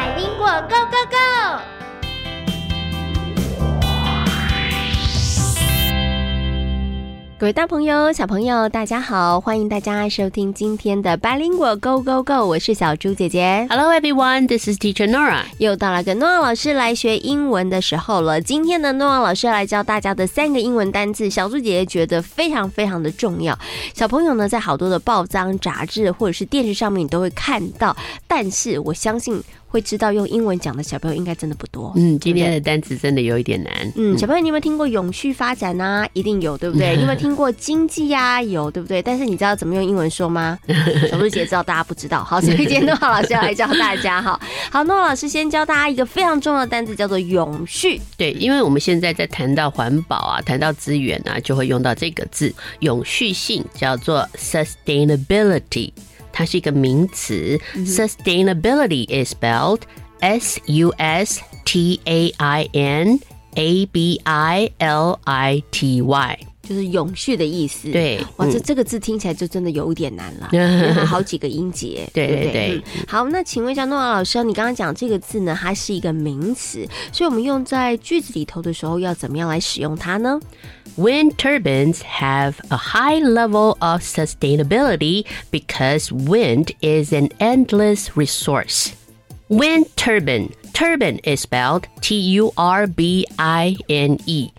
百灵果 Go Go Go！各位大朋友、小朋友，大家好！欢迎大家收听今天的百灵果 Go Go Go，我是小猪姐姐。Hello everyone, this is Teacher Nora. 又到了跟诺老师来学英文的时候了。今天呢，诺老师要来教大家的三个英文单词，小猪姐姐觉得非常非常的重要。小朋友呢，在好多的报章、杂志或者是电视上面，你都会看到，但是我相信会知道用英文讲的小朋友应该真的不多。嗯，今天的单词真的有一点难。嗯，小朋友，你有没有听过永续发展啊？一定有，对不对？你 有没有听过经济呀、有，对不对？但是你知道怎么用英文说吗？小鹿姐知道，大家不知道。好，所以今天诺老师要来教大家哈。好，诺老师先教大家一个非常重要的单词，叫做永续。对，因为我们现在在谈到环保啊，谈到资源啊，就会用到这个字，永续性叫做 sustainability，它是一个名词。Sustainability is spelled S U S T A I N A B I L I T Y。就是永续的意思。对哇，这嗯这个字听起来就真的有一点难了，因为它好几个音节，对不对？对嗯好，那请问一下诺老师，你刚刚讲这个字呢，它是一个名词，所以我们用在句子里头的时候，要怎么样来使用它呢？Wind turbines have a high level of sustainability because wind is an endless resource. Wind turbine. Turbine is spelled T U R B I N E.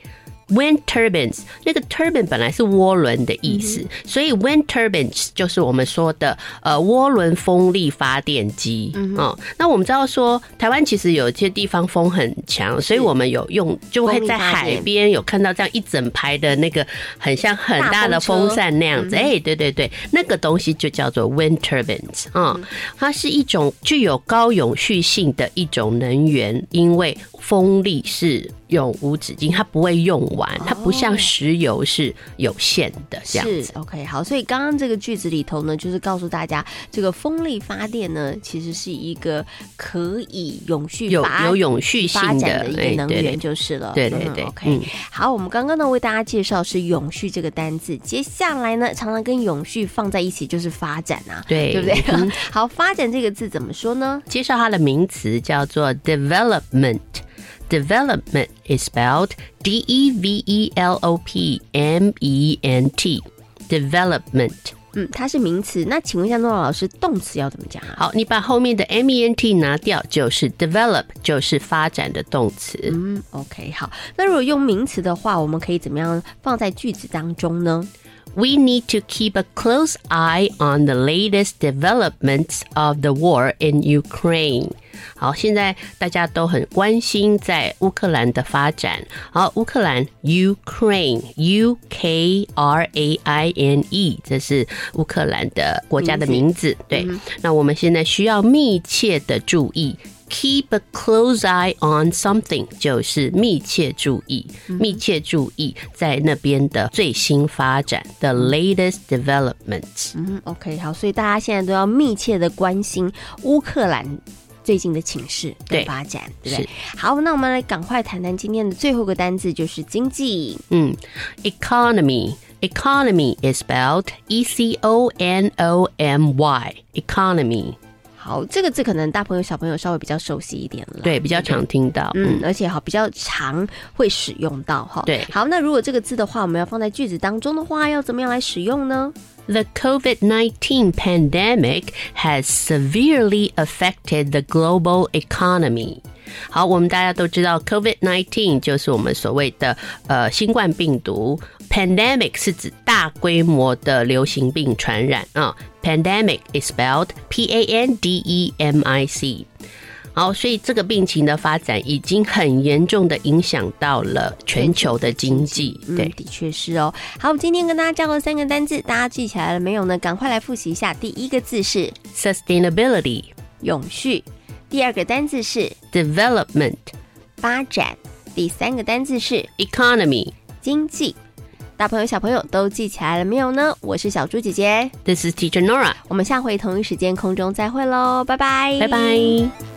Wind turbines 那个 turbine 本来是涡轮的意思，所以 wind turbines 就是我们说的呃涡轮风力发电机。哦，那我们知道说台湾其实有一些地方风很强，所以我们有用就会在海边有看到这样一整排的那个很像很大的风扇那样子。哎、对对对，那个东西就叫做 wind turbines 啊、它是一种具有高永续性的一种能源，因为风力是永无止境，它不会用完，它不像石油是有限的这样子。是 OK 好，所以刚刚这个句子里头呢，就是告诉大家，这个风力发电呢，其实是一个可以永续有有永续性发展的一个能源就是了。对对对嗯 OK，、嗯好，我们刚刚呢为大家介绍是永续这个单字，接下来呢常常跟永续放在一起就是发展啊，对对不对？嗯 好，发展这个字怎么说呢？介绍它的名词叫做 development。Development is spelled D E V E L O P M E N T. Development. 嗯，它是名词。那请问一下诺老师，动词要怎么讲啊？好，你把后面的 M E N T 拿掉，就是 develop，就是发展的动词。嗯，OK，好。那如果用名词的话，我们可以怎么样放在句子当中呢？We need to keep a close eye on the latest developments of the war in Ukraine. 好，现在大家都很关心在乌克兰的发展。好，乌克兰 Ukraine，U K R A I N E，这是乌克兰的国家的名字。对，那我们现在需要密切的注意。 Keep a close eye on something，就是密切注意，密切注意在那边的最新发展，the latest developments。嗯，OK，好，所以大家现在都要密切的关心乌克兰最近的情势跟对发展，对不对是？好，那我们来赶快谈谈今天的最后一个单字，就是经济。嗯，economy。Economy is spelled E C O N O M Y. Economy， 好，这个字可能大朋友小朋友稍微比较熟悉一点了啦，对，比较常听到。嗯，嗯，而且好比较常会使用到哈。对好，那如果这个字的话，我们要放在句子当中的话，要怎么样来使用呢？The COVID 19 pandemic has severely affected the global economy. 好，我们大家都知道，COVID 19就是我们所谓的呃新冠病毒。Pandemic 是指大规模的流行病传染啊。Pandemic is spelled P A N D E M I C。好，所以这个病情的发展已经很严重的影响到了全球的经济。嗯，对，的确是哦。好我，今天跟大家教了三个单字，大家记起来了没有呢？赶快来复习一下。第一个字是 sustainability 永续，第二个单字是 development 发展，第三个单字是 economy。经济。大朋友、小朋友都记起来了没有呢？我是小猪姐姐，This is Teacher Nora. 我们下回同一时间空中再会喽，拜拜，拜拜。